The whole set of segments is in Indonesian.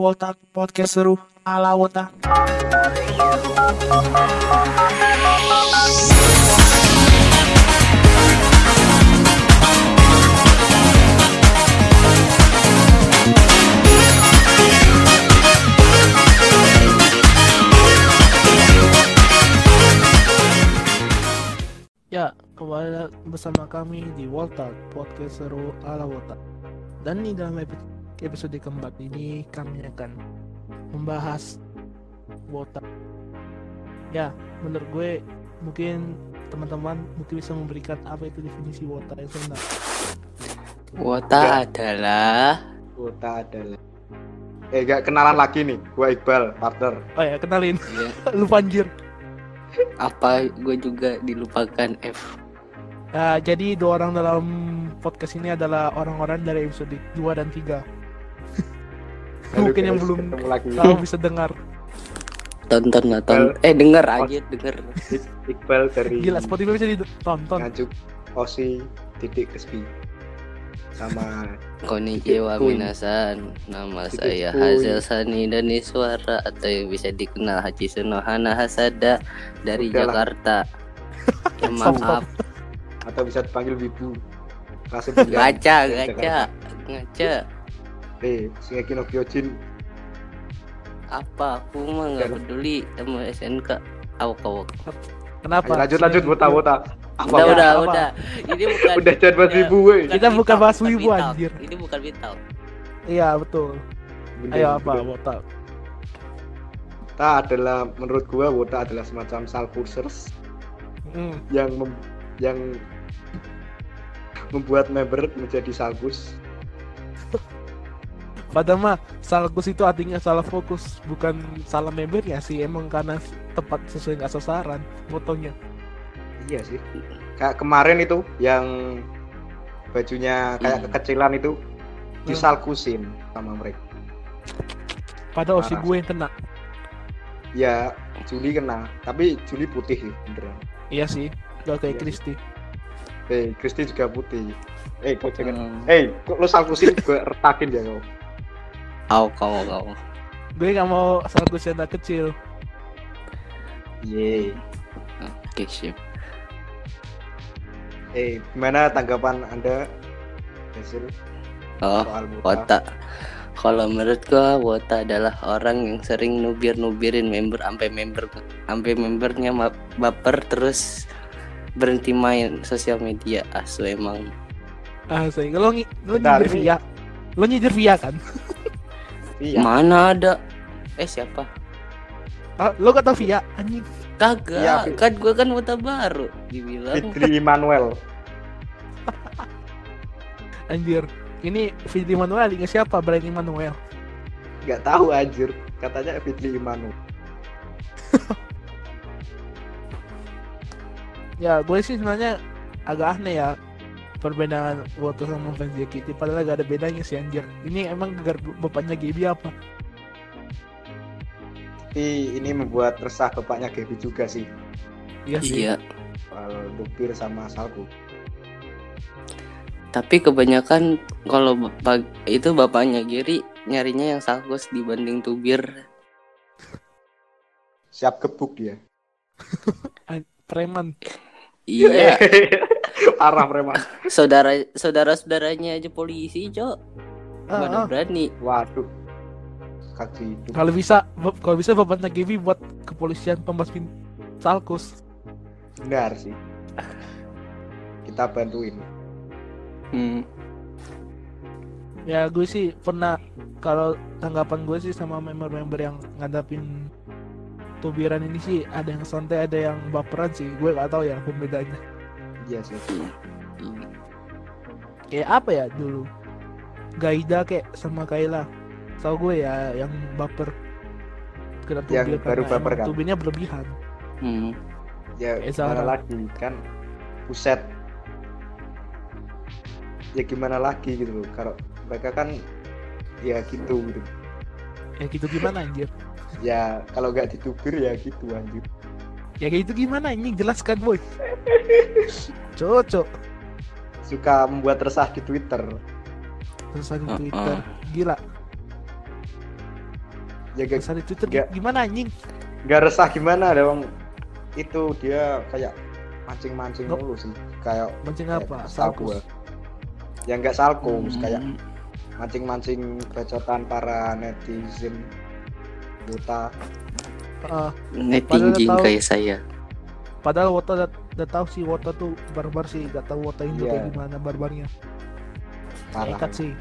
Wotak podcast seru ala Wotak. Ya, kembali bersama kami di Wotak podcast seru ala Wotak. Dan di dalam epi- episode keempat ini kami akan membahas Wotak. Ya, menurut gue mungkin teman-teman mungkin bisa memberikan apa itu definisi Wotak yang sebenarnya. Wota adalah Kota adalah Eh gak kenalan lagi nih, gua Iqbal, partner Oh ya, kenalin. ya, Lu Panjir. apa gue juga dilupakan F. Nah, jadi dua orang dalam podcast ini adalah orang-orang dari episode 2 dan 3. Mungkin yang guys, belum Kalau bisa dengar. Tonton lah ton. Eh denger aja denger. Iqbal dari Gila, Spotify bisa ditonton. Ngajuk Osi titik Crispy sama Konnichiwa minasan. Nama Titik saya kun. Hazel Sani Dani Suara atau yang bisa dikenal Haji Sunohana Hasada dari Udah. Jakarta. Ya, maaf, atau bisa dipanggil Wibu kelas 9 ngaca, ngaca, ngaca. Eh, Shingeki no Kyojin Apa? Aku mah nggak peduli sama SNK. Awak awak. Kenapa? Ayo, lanjut lanjut wota wota apa Udah, Apa? udah, Apa? udah. Ini bukan udah jangan bahas woi Kita bukan bahas Vital. anjir. Ini bukan vital. Iya, betul. Bener, Ayo apa, bener. Wota? Wota adalah menurut gua Wota adalah semacam salkursers Hmm. yang mem- yang membuat member menjadi salkus Padahal mah salkus itu artinya salah fokus, bukan salah membernya sih. Emang karena tepat sesuai nggak sasaran fotonya. Iya sih. Kayak kemarin itu yang bajunya kayak Hmm. kekecilan itu disalkusin sama mereka. Padahal si Parah. gue yang kena. Ya Juli kena, tapi Juli putih sih beneran. Iya sih, gak kayak Iya. Kristi. Eh, Kristi juga putih. Eh, kok jangan. Hmm. Eh, kok lo salkusin gue retakin ya kau. Aw kamu kamu. Gue nggak mau yang tak kecil. Ye. Oke sip. Eh, gimana tanggapan Anda hasil Oh, soal Wota? Kalau menurut gua Wota adalah orang yang sering nubir-nubirin member sampai member sampai membernya baper terus berhenti main sosial media asu emang Ah, saya lo lo nyindir Via. Lo nyindir Via kan? Iya. mana ada eh siapa Ah, lo gak tau Via? Anjing. kagak Fi. kan gua kan Wota baru dibilang Fitri Immanuel. Anjir. Ini Fitri Manuel ingat siapa? Brian Manuel. Gak tahu anjir. Katanya Fitri Immanuel. Ya, gue sih sebenarnya agak aneh ya perbedaan Woto sama fans JKT padahal gak ada bedanya sih anjir. Ini emang gegar bapaknya Gaby apa? Tapi ini membuat resah bapaknya Gaby juga sih. Iya sih. iya Soal Lupir sama Salku. tapi kebanyakan kalau bapak itu bapaknya Giri nyarinya yang salkus dibanding tubir Siap gebuk dia. Preman. iya Parah preman. saudara saudara saudaranya aja polisi cok Ah, mana ah. berani Waduh. Kaki itu. Kalau bisa, kalau bisa bapaknya Gaby buat kepolisian pembasmin Salkus. Benar sih. Kita bantuin. hmm. Ya gue sih pernah kalau tanggapan gue sih sama member-member yang ngadapin tubiran ini sih ada yang santai ada yang baperan sih gue gak tahu ya pembedanya Iya sih. Hmm. kayak apa ya dulu Gaida kayak sama Kayla tau gue ya yang baper kena Yang tubir baru baper kan? tubirnya berlebihan Hmm. Ya gimana Zara. lagi kan buset. Ya gimana lagi gitu loh. Kalau mereka kan ya gitu gitu. ya gitu gimana anjir Ya kalau nggak ditubir ya gitu anjir. Ya kayak gitu gimana anjing jelaskan boy cocok Suka membuat resah di Twitter. terus di Uh-uh. Twitter gila ya gak, Besar di Twitter Nggak. gimana anjing? gak resah gimana dong itu dia kayak mancing-mancing Nggak. dulu sih kayak Mancing kayak apa? gua. ya nggak salkum Hmm. kayak mancing-mancing bacotan para netizen buta Ah, Netinjing tahu- kayak saya. padahal Wota udah, udah tahu sih Wota tuh barbar sih, gak tahu Wota Indo Iya. kayak gimana barbarnya. parah Nekat sih.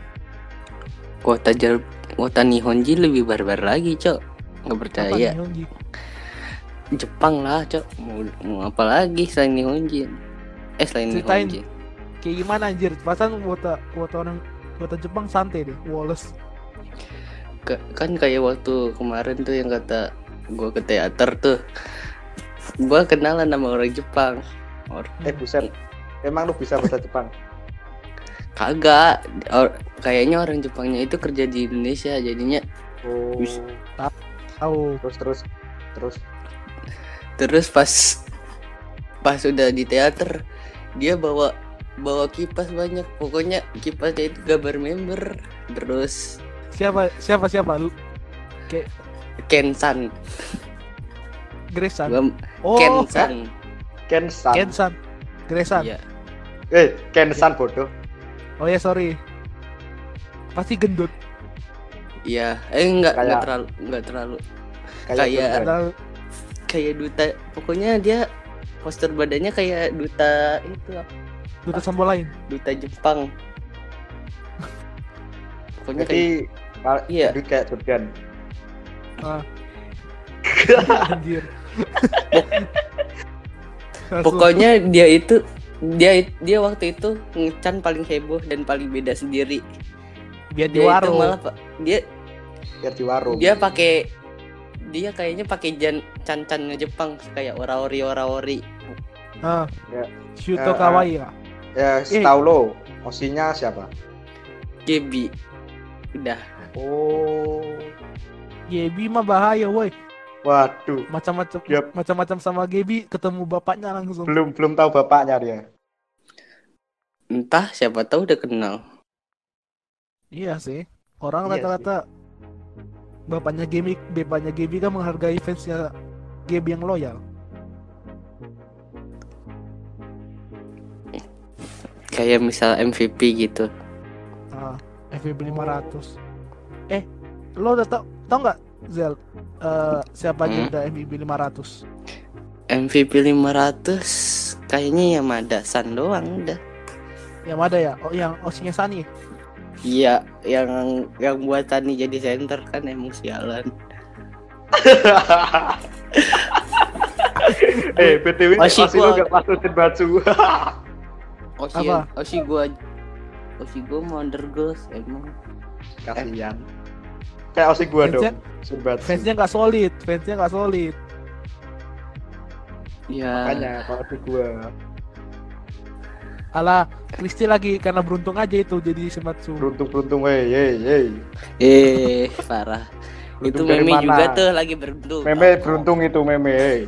Wota jar Wota Nihonji lebih barbar lagi, Cok. Nggak percaya. Jepang lah, Cok. Mau, mau apa lagi selain Nihonji? Eh, selain Ceritain. Nihonji. Kayak gimana anjir? Pasan Wota Wota orang Wota Jepang santai deh, Wallace. Ke- kan kayak waktu kemarin tuh yang kata gua ke teater tuh. Gua kenalan sama orang Jepang. Or, eh buset emang lu bisa bahasa Jepang kagak. Or- kayaknya orang Jepangnya itu kerja di Indonesia jadinya oh. Tahu. terus terus terus terus pas pas udah di teater dia bawa bawa kipas banyak pokoknya kipasnya itu gambar member terus Siapa siapa siapa lu? Kensan Gresan. gua Oh, Kensan Kensan Kensan. Gresan. iya eh Kensan bodoh Oh ya sorry. Pasti gendut. iya eh enggak enggak Kayak- terlalu enggak terlalu kayak Kayak- kayak duta pokoknya dia poster badannya kayak duta itu duta sambo lain. duta Jepang pokoknya jadi kayak Iya. kayak Jordan Ah. Anjir. Pokoknya dia itu dia dia waktu itu ngecan paling heboh dan paling beda sendiri biar di dia itu warung. malah pak dia biar di warung dia pakai dia kayaknya pakai jan can-can Jepang kayak ora-ori ora-ori Ah. Ya. Shuto Eh, Kawai ya. ya setahu lo osinya siapa Gebi udah oh Gebi mah bahaya woi. waduh Macam-macam Yap. macam-macam sama Gebi ketemu bapaknya langsung. belum belum tahu bapaknya dia entah siapa tahu udah kenal Iya sih. Orang Iya rata-rata bapaknya Gebi, bapaknya Gebi kan menghargai fansnya Gebi yang loyal. kayak misal MVP gitu Ah, FVB 500. Eh, lo udah tau tau nggak Zel eh, siapa aja Hmm. udah MVP 500? MVP 500 kayaknya ya Madasan doang udah Yang ada ya? Oh, yang Osinya Sani. iya yang yang buat Tani jadi center kan emang sialan eh btw Oshi masih lo gua- gak masukin baju Oshi Apa? Oshi gua Oshi gua mau undergirls emang kasihan kayak osi gua Fansnya- dong Sunbatsu Fansnya nggak solid, fansnya nggak solid. ya makanya kalau osi gua Alah, Kristi lagi karena beruntung aja itu jadi Sematsu. beruntung beruntung wey hey hey eh parah itu meme mana? juga tuh lagi beruntung meme beruntung itu meme hey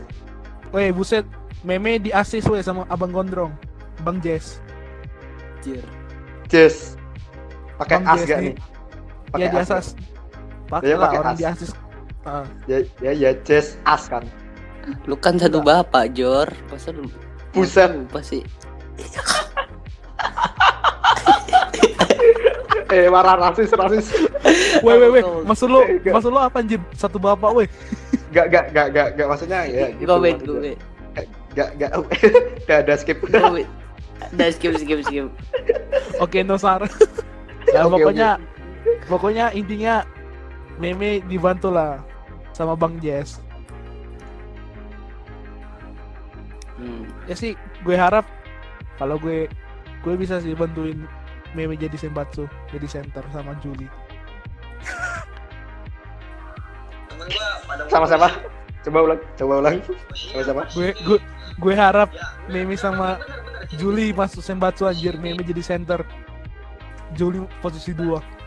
buset. Meme di asis weh sama Abang Gondrong. Bang Jess. Anjir. Jess pakai as gak nih. nih Ya pakai di as asas. Pakai Ya, lah pakai orang as. di asis. Ah, ya ya ya Jess as kan lu kan satu bapak Jor masa lu Buset. lupa sih eh marah rasis rasis Weh, weh, weh. Betul. Maksud Enggak. maksud lo apa anjir? Satu bapak weh. gak gak gak gak gak maksudnya ya gitu gue wait gue wait gak gak gak ada skip gue wait udah skip skip skip Oke, no sar. ya, Oke, pokoknya pokoknya intinya meme dibantu lah sama Bang Jess. hmm. Ya sih, gue harap kalau gue gue bisa sih bantuin meme jadi Senbatsu, jadi center sama Juli. sama-sama coba ulang coba ulang sama-sama Gue gue gue harap meme sama Juli masuk Senbatsu anjir, meme jadi center. Juli posisi 2.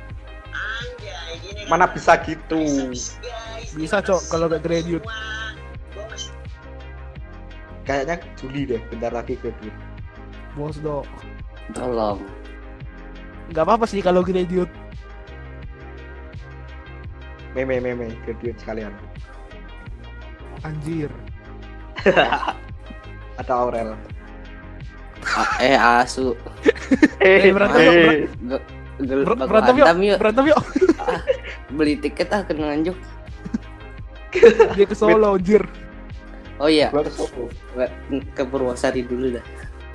Mana bisa gitu Bisa, Cok, kalau gak graduate. kayaknya Juli deh bentar lagi graduate Bos do. tolong Gak apa-apa sih kalau graduate. meme meme graduate sekalian Anjir. atau Aurel A- eh asu Eh, berantem yuk, eh, baku berantem yuk, yuk berantem yuk. beli tiket ah ke Nganjuk Dia ke Solo, anjir. oh iya gua ke Solo ke Purwosari dulu dah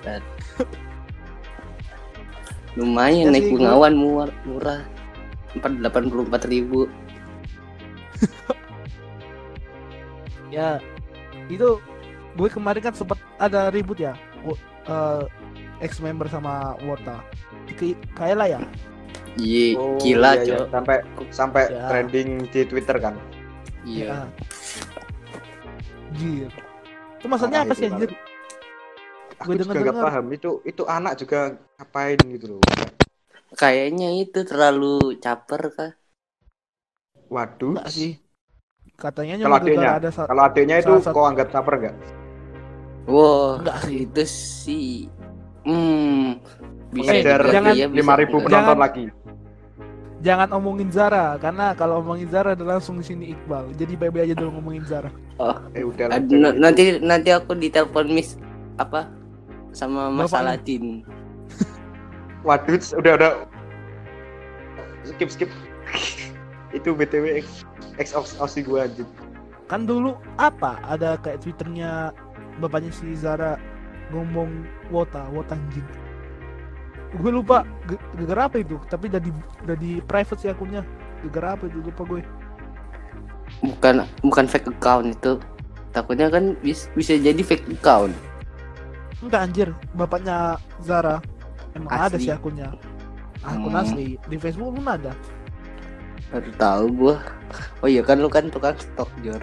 Dan- lumayan Ya naik bungawan murah murah empat delapan puluh empat ribu Ya, itu gue kemarin kan sempat ada ribut ya. Eh, ex member sama Wota. Kayak ya. Iya, Oh, gila iya, iya. cok sampai sampai Ya. trending di Twitter kan iya Anjir. Itu maksudnya apa sih anjir? aku Gua juga nggak denger-denger. paham itu itu anak juga ngapain gitu loh kayaknya itu terlalu caper kah waduh Enggak sih. Katanya Kalau adiknya? ada sa- kalau adiknya itu satu- kau anggap caper nggak Wah, Enggak sih. itu sih. Hmm, bisa dibilang jangan- iya, lima ribu penonton Jangan- lagi Jangan omongin Zara karena kalau omongin Zara ada langsung di sini Iqbal. Jadi bebe aja dulu ngomongin Zara. eh udah lah, Ad- jangan na- itu. nanti nanti aku ditelepon Miss apa sama Mas. Aladin. waduh udah udah skip skip itu btw ex ex osi gue anjing Kan dulu apa? Ada kayak twitternya bapaknya si Zara ngomong Wota, Wota anjing. Gue lupa ge- gara apa itu, tapi udah di udah di private sih akunnya. Gara apa itu lupa gue. Bukan bukan fake account itu. Takutnya kan bis- bisa jadi fake account. Enggak anjir, bapaknya Zara emang ada Asli. sih akunnya. Akun Hmm. asli di Facebook pun ada. Baru tahu gua. Oh iya kan lu kan tukang stok Jor.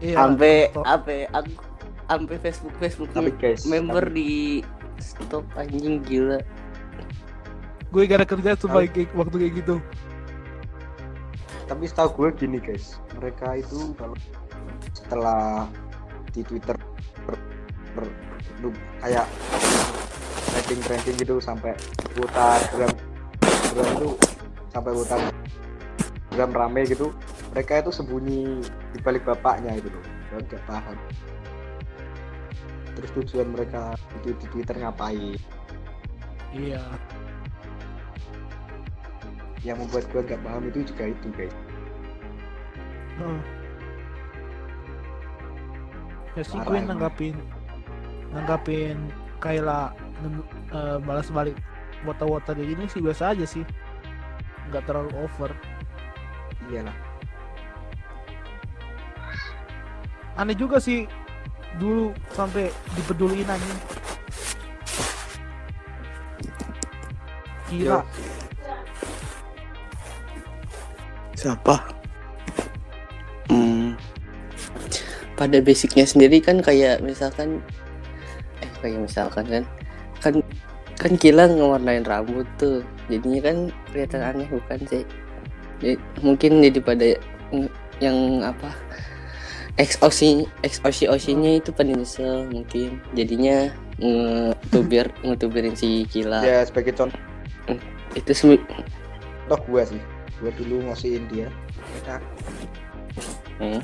Iya. Sampai stok. apa aku sampai Facebook Facebook member tapi, di stop anjing gila. Gue gara kerja tuh Kalau- baik waktu kayak gitu. tapi setahu gue gini guys. Mereka itu kalau setelah di Twitter ber- ber- kayak trending trending gitu sampai putar gram gram itu sampai putar gram rame gitu mereka itu sembunyi di balik bapaknya itu loh. Gua nggak paham terus tujuan mereka di, di Twitter ngapain? Iya. Yang membuat gua nggak paham itu juga itu guys. Heeh. Ya sih gue nanggapin nanggapin Kayla eh, balas balik wota-wota kayak gini sih biasa aja sih. Nggak terlalu over. Iyalah. Aneh juga sih dulu sampai dipeduliin anjing. Gila. Yo. Siapa? Hmm. Pada basicnya sendiri kan kayak misalkan eh kayak misalkan kan kan kan Kila ngewarnain rambut tuh. Jadinya kan kelihatan aneh bukan sih? Ya, mungkin jadi pada ng- yang apa ex osi ex osi osinya itu pada nyesel mungkin. Jadinya ngetubir ngetubirin si Kila. Ya sebagai contoh. Itu semi- gua sih gua dulu ngosiin dia mereka hmm.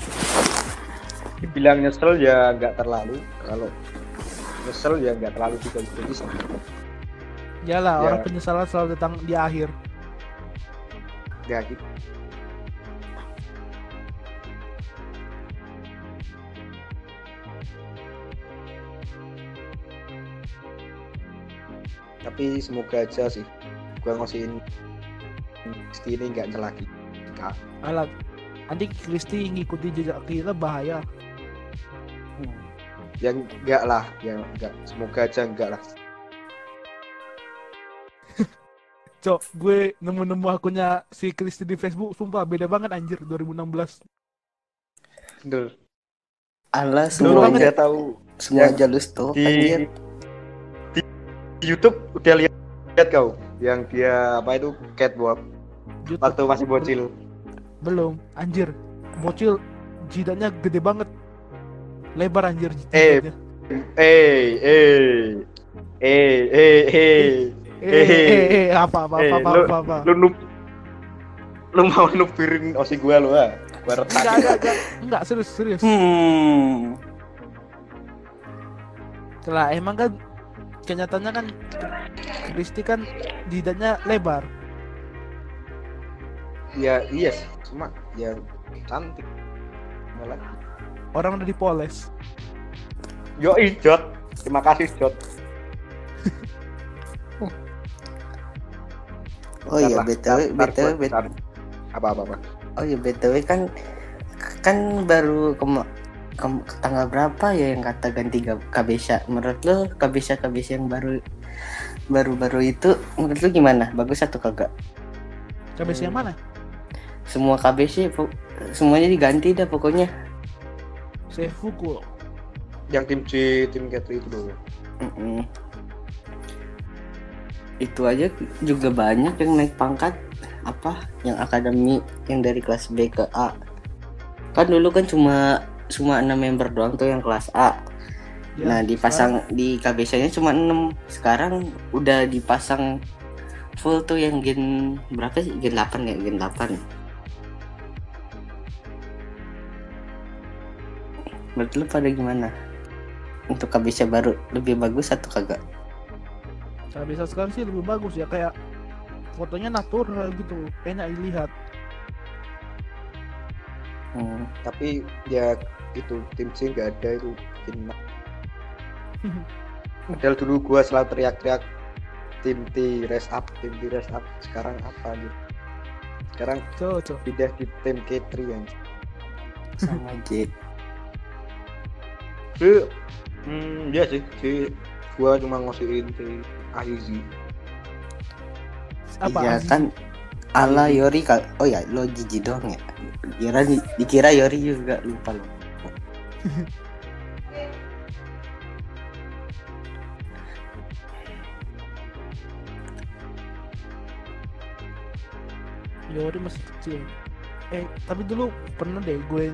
dibilang nyesel ya nggak terlalu kalau nyesel ya nggak terlalu juga jadi sama. Yalah, Ya. orang penyesalan selalu datang di akhir. ya gitu tapi semoga aja sih gua ngosiin Kristi ini nggak nyelaki Kak. Alat. Nanti Kristi ngikuti jejak kita bahaya. yang enggak lah yang enggak semoga aja enggak lah Cok, gue nemu-nemu akunnya si Kristi di Facebook, sumpah beda banget anjir 2016. bener Alah Dulu semua saya tahu semua jalur stop di, anjir. di, di YouTube udah lihat lihat kau yang dia apa itu catwalk YouTube waktu masih bocil belum, anjir. Bocil jidatnya gede banget. Lebar anjir Eh, jidatnya. eh eh eh eh eh Eh, eh, eh, apa apa eh, apa apa lu- apa, apa. lu nub lu mau nubirin osi gua lu ah gua retak enggak enggak enggak enggak serius serius Hmm. lah emang kan kenyataannya kan Kristi kan jidatnya lebar ya iya sih. Cuma ya cantik. Malah orang udah dipoles. Yo Jot. Terima kasih Jot. Oh iya, BTW, BTW, apa apa apa? Oh iya, BTW kan kan baru ke, ke, ke tanggal berapa ya yang kata ganti Ga- Kabesha? Menurut lo Kabesha Kabesha yang baru baru-baru itu menurut lo gimana? Bagus atau kagak? KBC yang mana Semua po- semuanya diganti dah pokoknya. Seifuku yang tim C tim Katri itu loh Mm-mm. Itu aja juga banyak yang naik pangkat apa yang akademi yang dari kelas B ke A. Kan dulu kan cuma cuma enam member doang tuh yang kelas A. Ya, nah, dipasang di KBC-nya cuma 6. Sekarang udah dipasang full tuh yang gen berapa sih? Gen 8 ya, gen 8. Menurut lu pada gimana? Untuk KBC baru lebih bagus atau kagak? KBC sekarang sih lebih bagus ya kayak fotonya natural gitu enak dilihat Hmm. tapi ya itu tim C nggak ada itu tim Padahal dulu gua selalu teriak-teriak tim T rest up tim T rest up sekarang apa gitu sekarang cocok pindah di tim K3 yang Sama J. si hmm ya sih. Si gua cuma ngosiin si Ahizi apa Iya Aziz? kan ala Yori kal oh ya lo jijik doang ya? Kira di- dikira Yori juga lupa lo. Yori masih kecil. Eh tapi dulu pernah deh gue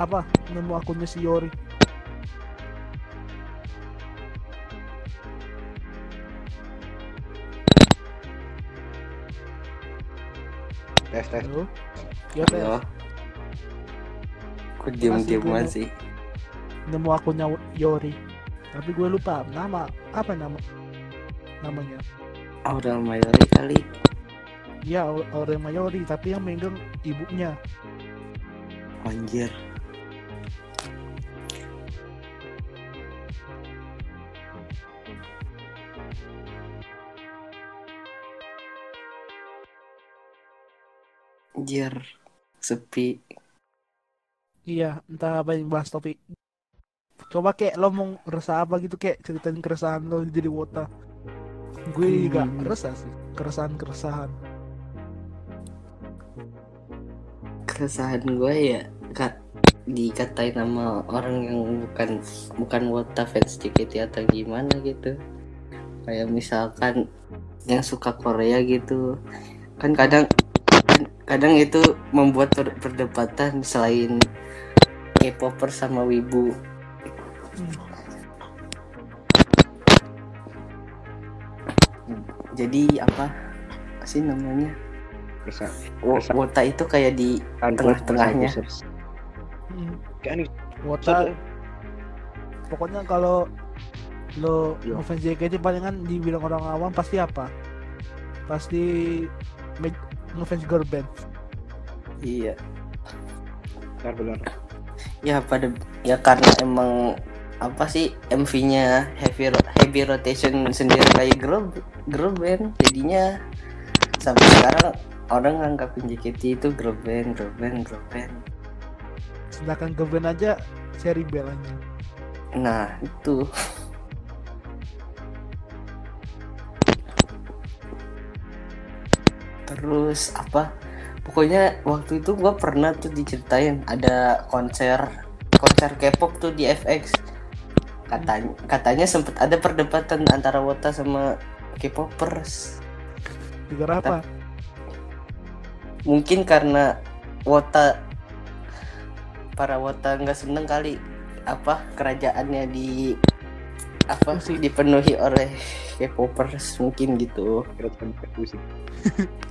apa nemu akunnya si Yori tes tes Halo? Ya, Teh. Halo. Kok diem-diem gue. sih nemu akunnya Yori tapi gue lupa nama apa nama namanya Aurel Mayori kali ya orang Mayori tapi yang megang ibunya anjir anjir sepi. Iya entah apa yang bahas topik coba kek lo mau resah apa gitu kek? Ceritain keresahan lo jadi wota. Gue juga Hmm. resah sih keresahan keresahan keresahan gue ya kak dikatain sama orang yang bukan bukan wota fans JKT atau gimana gitu. Kayak misalkan yang suka Korea gitu. Kan kadang kadang itu membuat per- perdebatan selain K-popper sama wibu jadi apa sih namanya Resah. wota itu kayak di Tengah-tengahnya. Hmm. Kan wota pokoknya kalau lo Iya. ngefans JKT palingan dibilang orang awam pasti apa pasti ngefans girl band. Iya. Benar benar. ya pada ya karena emang apa sih MV-nya heavy ro- heavy rotation sendiri kayak girl girl band jadinya sampai sekarang orang nganggapin JKT itu girl band girl band girl band. Sedangkan girl band aja seri bel aja nah itu terus apa pokoknya waktu itu gua pernah tuh diceritain ada konser konser K-pop tuh di FX katanya katanya sempet ada perdebatan antara Wota sama K-popers. Juga apa? Mungkin karena Wota para Wota nggak seneng kali apa kerajaannya di apa Musik. dipenuhi oleh K-popers mungkin gitu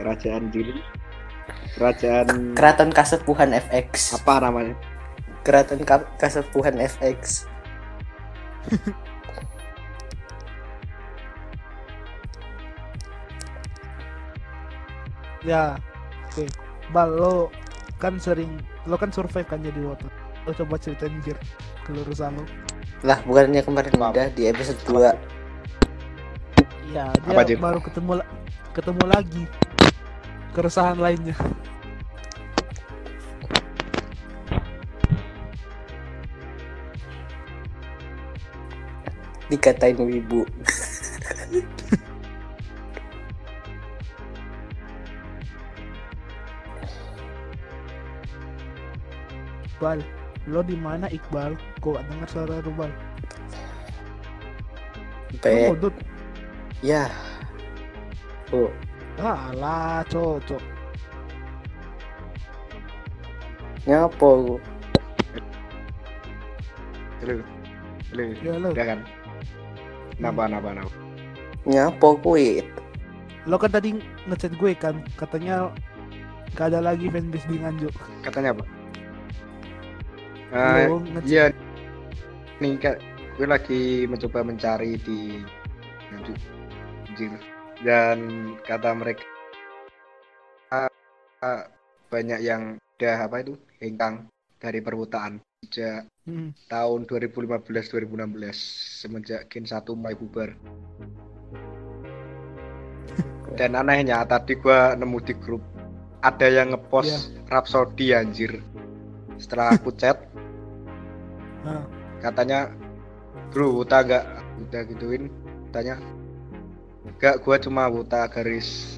kerajaan diri kerajaan Keraton Kasepuhan FX. apa namanya Keraton Ka- Kasepuhan FX. Ya, oke. Bal, lo kan sering, lo kan survive kan jadi water. Lo coba ceritain Jir kelurusan lo. Lah, bukannya kemarin Apa? udah di episode 2. Iya, Apa, dia baru ketemu ketemu lagi keresahan lainnya. Dikatain wibu. Bal, lo di mana Iqbal? Kok gak dengar suara lo Bal? Lo Sampai modut. ya. Oh, alah, cocok. nyapo. halo halo Ya lo, udah kan napa napa napa Nyapo kuit. lo kan tadi ngechat gue kan, katanya gak ada lagi fanbase di Nganjuk. katanya apa ngechat iya nih kak gue lagi mencoba mencari di Nganjuk Anjir. Dan kata mereka ah, banyak yang udah apa itu hengkang dari perwutaan sejak Hmm. tahun 2015-2016 semenjak Gen 1 mulai bubar. Dan anehnya tadi gua nemu di grup ada yang ngepost Rhapsody anjir. Setelah aku chat katanya bro wuta gak udah gituin. Tanya gak gua cuma wuta garis.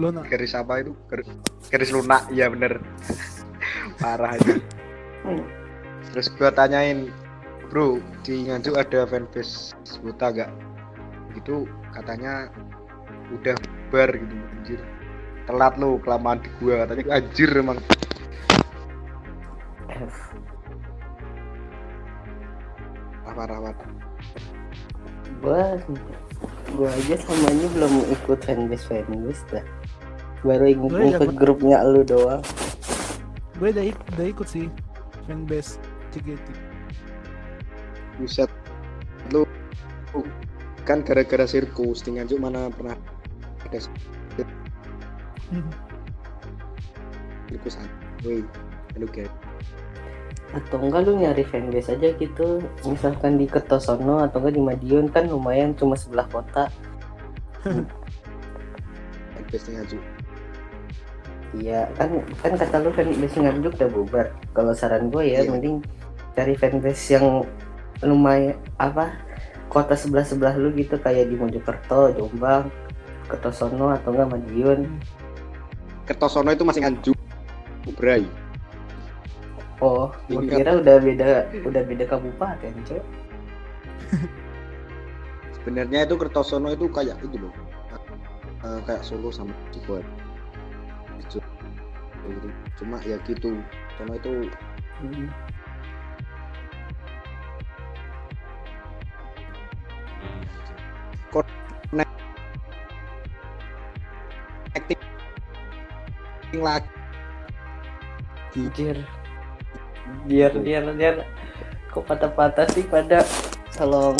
Lo nak garis apa itu? Garis, garis lunak iya bener. Parah aja. Terus gua tanyain bro di Nganjuk ada fanbase buta gak gitu katanya udah bar gitu anjir. Telat lu kelamaan di gua katanya. Anjir emang. Parah parah gua aja samanya belum ikut fanbase fanbase dah. Baru ikut, Gua ikut grupnya lu doang. gue udah, ik- udah ikut sih fanbase CGT. buset lu lu kan gara-gara sirkus di Nganjuk mana pernah ada sirkus woi lu guys Atau enggak lu nyari fanbase aja gitu. Misalkan di Kertosono atau enggak di Madiun kan lumayan cuma sebelah kota. fanbase di Nganjuk Iya, kan kan kata lu fanbase nganjuk udah bubar. Kalau saran gue ya Iya. mending cari fanbase yang lumayan apa kota sebelah sebelah lu gitu kayak di Mojokerto, Jombang, Kertosono atau enggak Madiun. Kertosono itu masih Nganjuk Bray Oh, gue kira udah beda udah beda kabupaten, cuy. sebenarnya itu Kertosono itu kayak itu loh Eh, kayak Solo sama Cirebon gitu. Cuma ya gitu Sono itu Hmm. acting lagi. Biar biar biar kok patah-patah sih pada tolong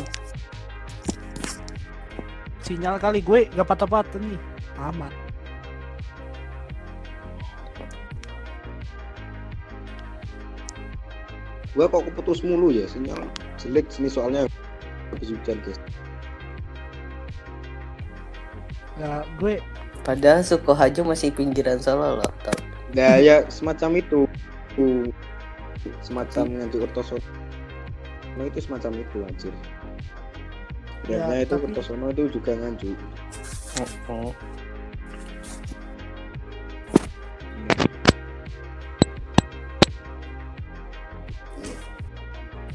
Sinyal kali gue gak patah-patah nih. Aman. gua kok keputus mulu ya sinyal jelek sini soalnya habis hujan guys Ya gue padahal Sukoharjo masih pinggiran Solo loh. Tau. nah ya semacam itu Uh, semacam nganjuk Kertosono nah, itu semacam itu anjir sebenarnya Ya, itu tapi- Kertosono itu juga nganjuk Oh.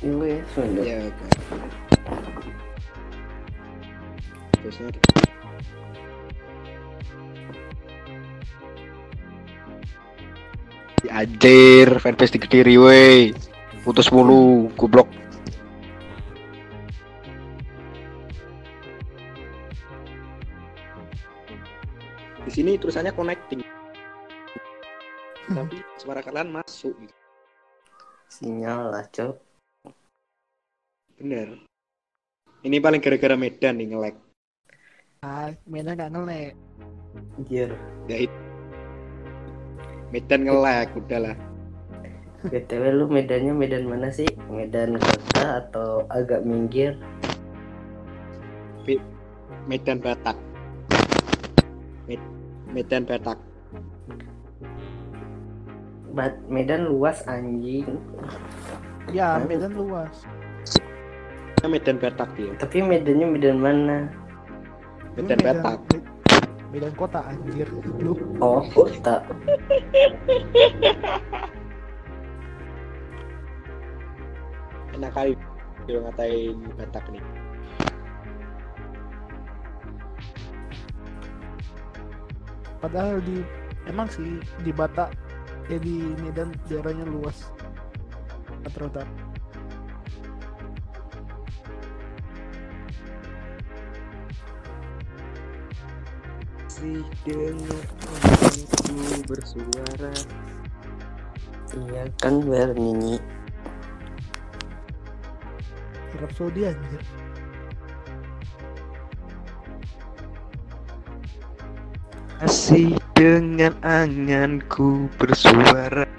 Iya ya, Sunda. ya Anjir, fanbase di Kediri weh. Putus mulu, goblok. di sini tulisannya connecting tapi suara kalian masuk gitu. Sinyal lah, Cok. bener ini paling gara-gara Medan nih nge-lag ah Medan gak ngelek Anjir. ya itu Medan nge-lag udahlah BTW lu medannya medan mana sih? Medan kota atau agak minggir? Medan Batak Med- Medan Batak Bat Medan luas anjing. ya Hah? Medan luas Nah, Medan Batak dia Tapi medannya medan mana? Lu Medan Batak Medan kota anjir. Lu Oh, kota. enak kali dia ngatain Batak nih. Padahal di emang sih di Batak ya di Medan daerahnya luas rata-rata sih dengan aku bersuara Iya kan bernyanyi. Rhapsody anjir Asih dengan anganku bersuara.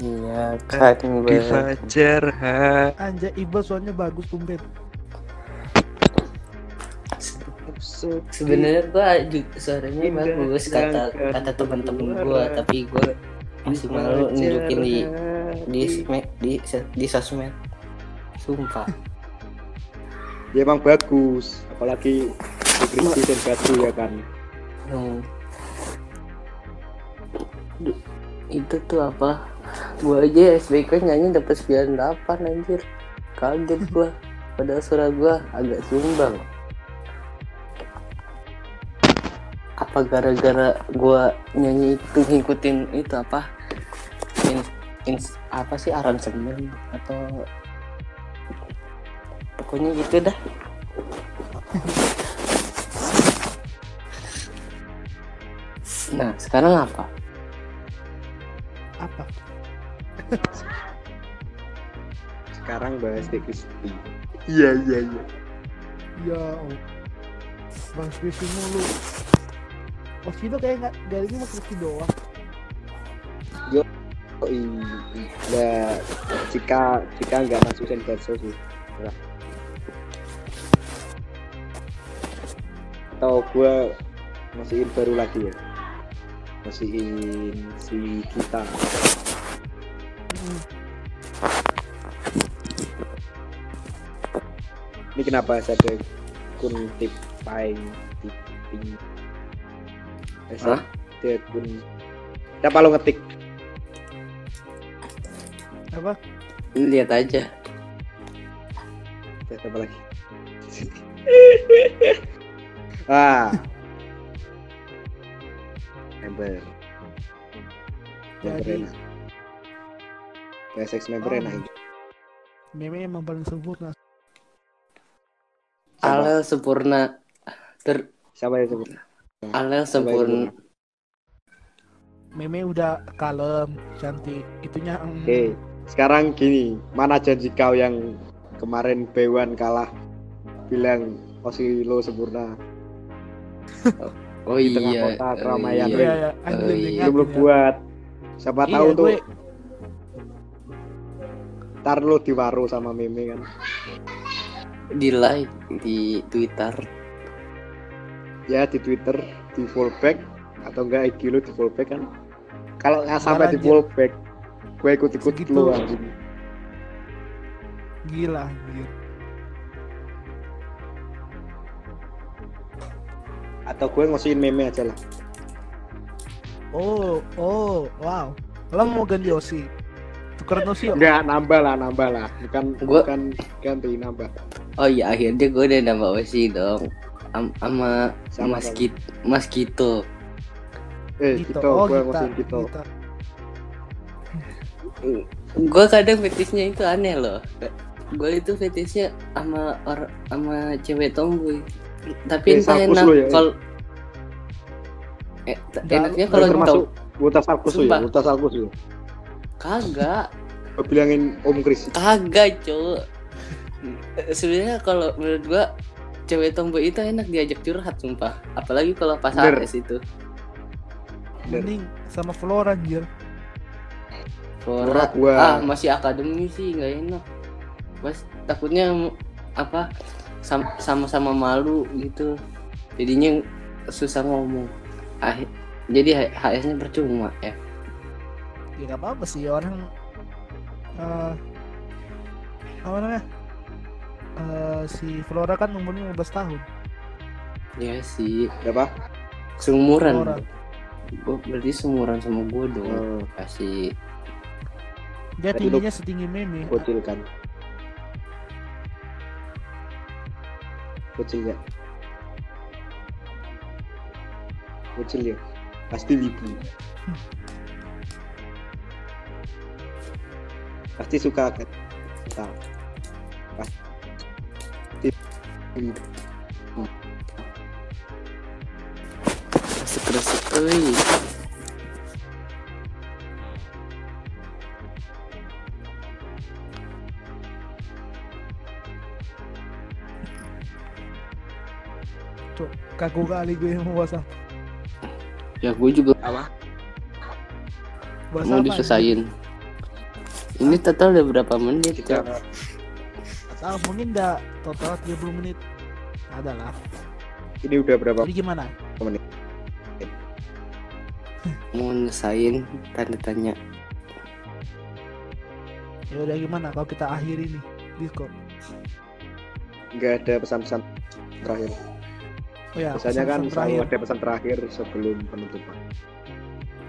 Iya kan di fajar hari anjay Iqbal soalnya bagus tumben Sebenarnya gua juga suaranya bagus kata kata teman-teman gua, tapi gua masih malu nunjukin di di di di sosmed. Sumpah. dia emang bagus apalagi di Kristi dan Batu ya kan Hmm. Duh, itu tuh apa? Gua aja SBK nyanyi dapat 98 anjir. Kaget gua. Padahal suara gua agak sumbang. Apa gara-gara gua nyanyi itu ngikutin itu apa? In, in- apa sih aransemen atau pokoknya gitu dah. Nah, sekarang apa? apa sekarang bahas Kristi iya iya iya ya Allah. bang Skripsi mulu Mas itu kayak nggak mau Skripsi doang. Oh iya jika jika nggak masuk Senbatsu sih. Udah. atau gua masukin baru lagi ya. Masukin si kita ini kenapa saya kun tip paling eh, Hah? siapa lo ngetik apa Lihat aja. Ada apa lagi ah member enak PSX member Oh. enak ini. meme emang paling sempurna? Alel sempurna. Ter siapa yang sebut Yang sempurna. meme udah kalem cantik itunya mm, Oke, sekarang gini, mana janji kau yang kemarin Bewan kalah bilang Osilo sempurna Oh di tengah iya. kota oh keramaian. iya. iya ya aku Oh, belum iya. ingat itu belum ya. buat siapa Iya, tahu tuh gue- ntar lo diwaro sama meme kan Di like di Twitter. Ya di Twitter di fallback atau enggak IG lo di fallback kan? Kalau nggak sampai di anjir. fallback gue ikut-ikut Segitu. lu anjing. Gila anjir. Atau gue ngasihin meme aja lah. Oh oh wow. Lo mau ganti Osi tukeran Osi enggak nambah lah nambah lah. Bukan Gua- bukan ganti nambah. Oh iya akhirnya gue udah nambah Osi dong. Am- Sama Sama, Mas sama. Kit Mas Kito. eh gitu gitu, oh gue gitu kita Gue kadang fetishnya itu aneh loh. Gue itu fetishnya sama orang sama cewek tomboy. Tapi Eh, entah enak ya, eh. kalau eh, enaknya Kalau termasuk tahu Wutas Alkus ya, Sumpah. Wutas Alkus ya. kagak bilangin Om Kris. kagak cowok sebenarnya kalau menurut gua cewek tomboy itu enak diajak curhat sumpah. Apalagi kalau pas Bener. AS itu. Mending sama Flora anjir. Flora. Gua. Ah masih akademi sih nggak enak. Mas takutnya apa sam- sama-sama malu gitu. Jadinya susah ngomong. Ah, jadi HS nya percuma ya. Ya nggak apa-apa sih orang eh apa namanya? Eh, si Flora kan umurnya 15 tahun. ya sih Apa? seumuran. Gua berarti seumuran sama gue dong Oh, kasih Dia tingginya setinggi Meme. bocil kan. Bocil ya. Bocil ya. Pasti wibu. Pasti suka kan. Tahu. Euy Tuh, kaku kali gue mau bahasa ya gue juga Apa? bahasa mau apa, diselesain. Ini total udah berapa menit Kita Tahu mungkin udah total 30 menit. Ada lah. ini udah berapa Jadi gimana? mau nyesain tanda tanya Ya udah gimana kalau kita akhiri nih Discord. nggak ada pesan-pesan terakhir Oh ya, biasanya kan selalu ada pesan terakhir sebelum penutupan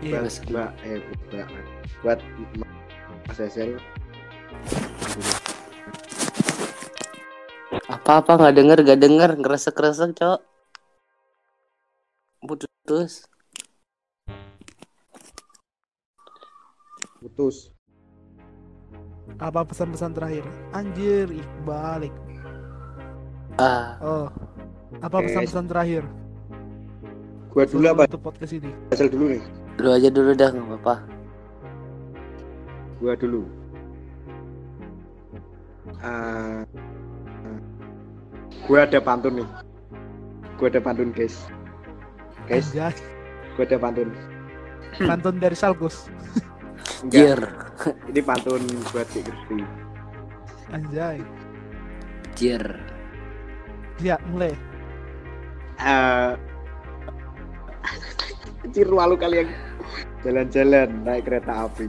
Iya. buat mbak eh mbak buat Mas Esel apa apa nggak denger gak denger ngeresek kresek cok putus putus Apa pesan-pesan terakhir? Anjir, Iqbal. ah Oh. Apa Oke. pesan-pesan terakhir? gua dulu apa Untuk podcast ini. Esel dulu nih lu aja dulu dah nggak apa-apa gua dulu Ah, ah. Gua ada pantun nih. Gua ada pantun guys. Guys Anjay, gua ada pantun. Pantun dari Salkus. Jir ini pantun buat Cik Kristi Anjay. Jir Ya, mulai. Eh, Ciru malu kalian. Jalan-jalan naik kereta api.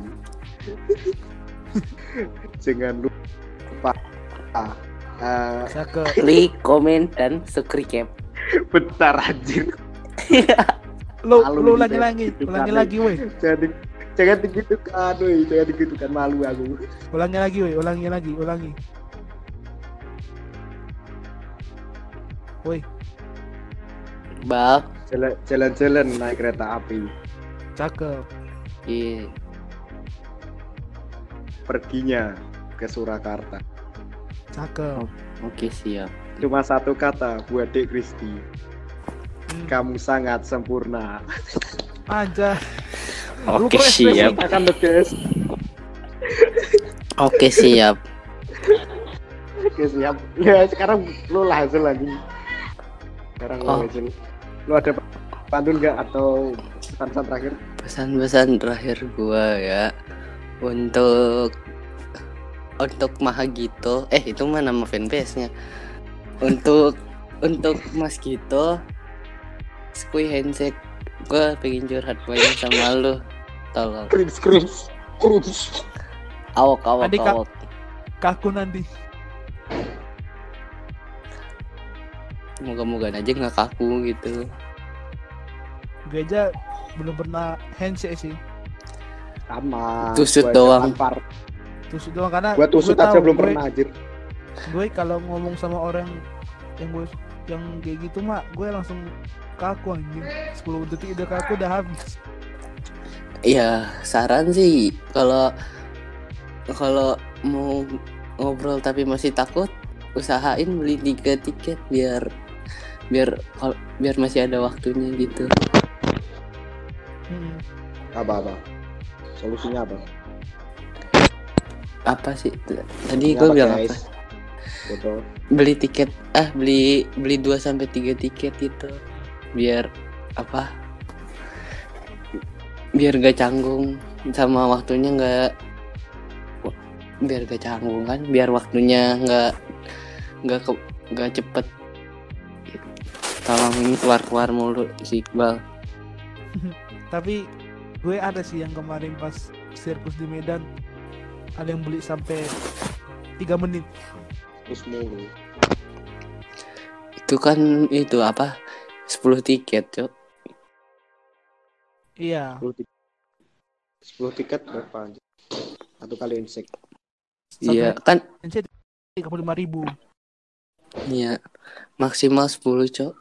Jangan lupa. ah, eh, Saya ke like comment dan subscribe bentar anjir. lu Malu lu gitu ulangi ya. lagi, ulangi lagi woi. Jangan di, jangan digitukan, woi. Jangan digitukan malu aku. Ulangi lagi woi, ulangi lagi, ulangi. Woi, bal Jalan- Jalan-jalan naik kereta api. cakep. iya Perginya ke Surakarta. Cakep. oke siap Cuma satu kata buat Dek Kristi. Hmm. Kamu sangat sempurna. Lu oke ekspresi- siap Akan the best. oke siap Oke siap. Ya sekarang lu lah hasil lagi. Sekarang lu Oh. hasil. Lu ada pantun nggak atau pesan terakhir? pesan-pesan terakhir gua ya untuk untuk Mahagito eh itu mah nama fanbase nya untuk untuk Mas Gito Squee handshake gua pengen curhat banyak sama lu tolong Cringe cringe cringe. awak awak Tadi, Kak. awak Kaku nanti. moga-moga aja nggak kaku gitu Gue aja belum pernah handshake sih. Sama. Tusut doang. Tampar. Tusuk doang karena Gua tusut gue aja belum gue- pernah anjir. gue kalau ngomong sama orang yang gue yang kayak gitu mak gue langsung kaku anjing 10 detik udah kaku udah habis ya saran sih kalau kalau mau ngobrol tapi masih takut usahain beli tiga tiket biar biar biar masih ada waktunya gitu Hmm. Apa apa? Solusinya apa? Apa sih? Tadi gue bilang apa? Betul. beli tiket ah beli beli 2 sampai tiga tiket itu biar apa? Biar gak canggung sama waktunya nggak biar gak canggung kan? Biar waktunya nggak nggak ke nggak cepet. Tolong ini keluar keluar mulu si Iqbal. Tapi gue ada sih yang kemarin pas sirkus di Medan ada yang beli sampai 3 menit. Terus mulu. itu kan itu apa 10 tiket cok Iya. 10 tiket. 10 tiket berapa? Satu kali insek. iya kan Tiga puluh lima ribu. iya maksimal 10 cok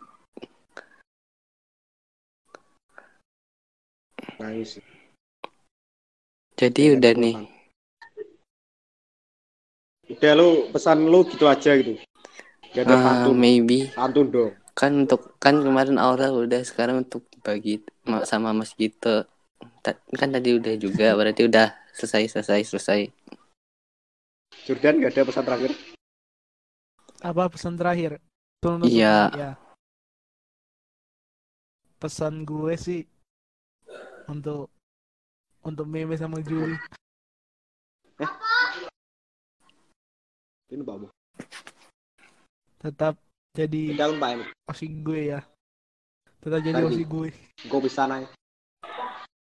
Nice. jadi Ya, udah betul, nih. Udah lu pesan lu gitu aja gitu. Gak ada Ah, pantun. maybe Pantun dong. kan untuk kan kemarin Aura udah sekarang untuk bagi ma- sama Mas Gito Ta- kan tadi udah juga berarti udah selesai selesai selesai Jordan gak ada pesan terakhir. Apa pesan terakhir? Iya. ya. Pesan gue sih untuk untuk meme sama Juli Ini babu. tetap jadi Dalam Pak Em. osi gue ya. Tetap jadi Lagi. osi gue. Gue bisa naik.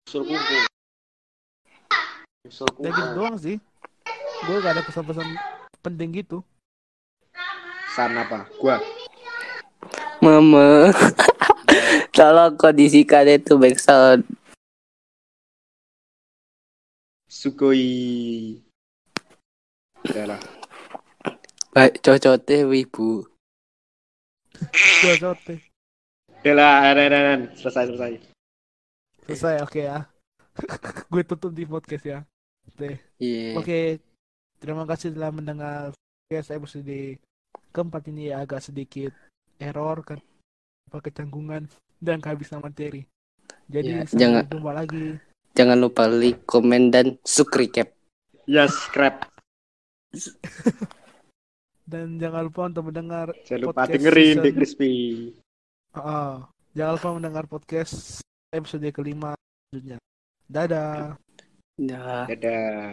Usul kuku. Usul Udah gitu kuku. doang sih. Gue gak ada pesan-pesan penting gitu. Pesan apa? Gua. Mama tolong kondisikan itu backsound Sugoi. Udah lah. Baik cocoknya wibu Gue sote. Udah lah. Ren, Ren, Ren. Selesai, selesai. Selesai oke ya. gue tutup di podcast ya. Oke. iya Oke. Terima kasih telah mendengar podcast episode keempat ini ya agak sedikit error kan apa kecanggungan dan kehabisan materi. Jadi Ya, sampai jangan- jumpa lagi. jangan lupa like komen dan subscribe Yes, crap. Dan jangan lupa untuk mendengar Jangan lupa Podcast dengerin season- di Crispy. Ah, jangan lupa mendengar podcast episode kelima selanjutnya. Dadah. Dah. Dadah.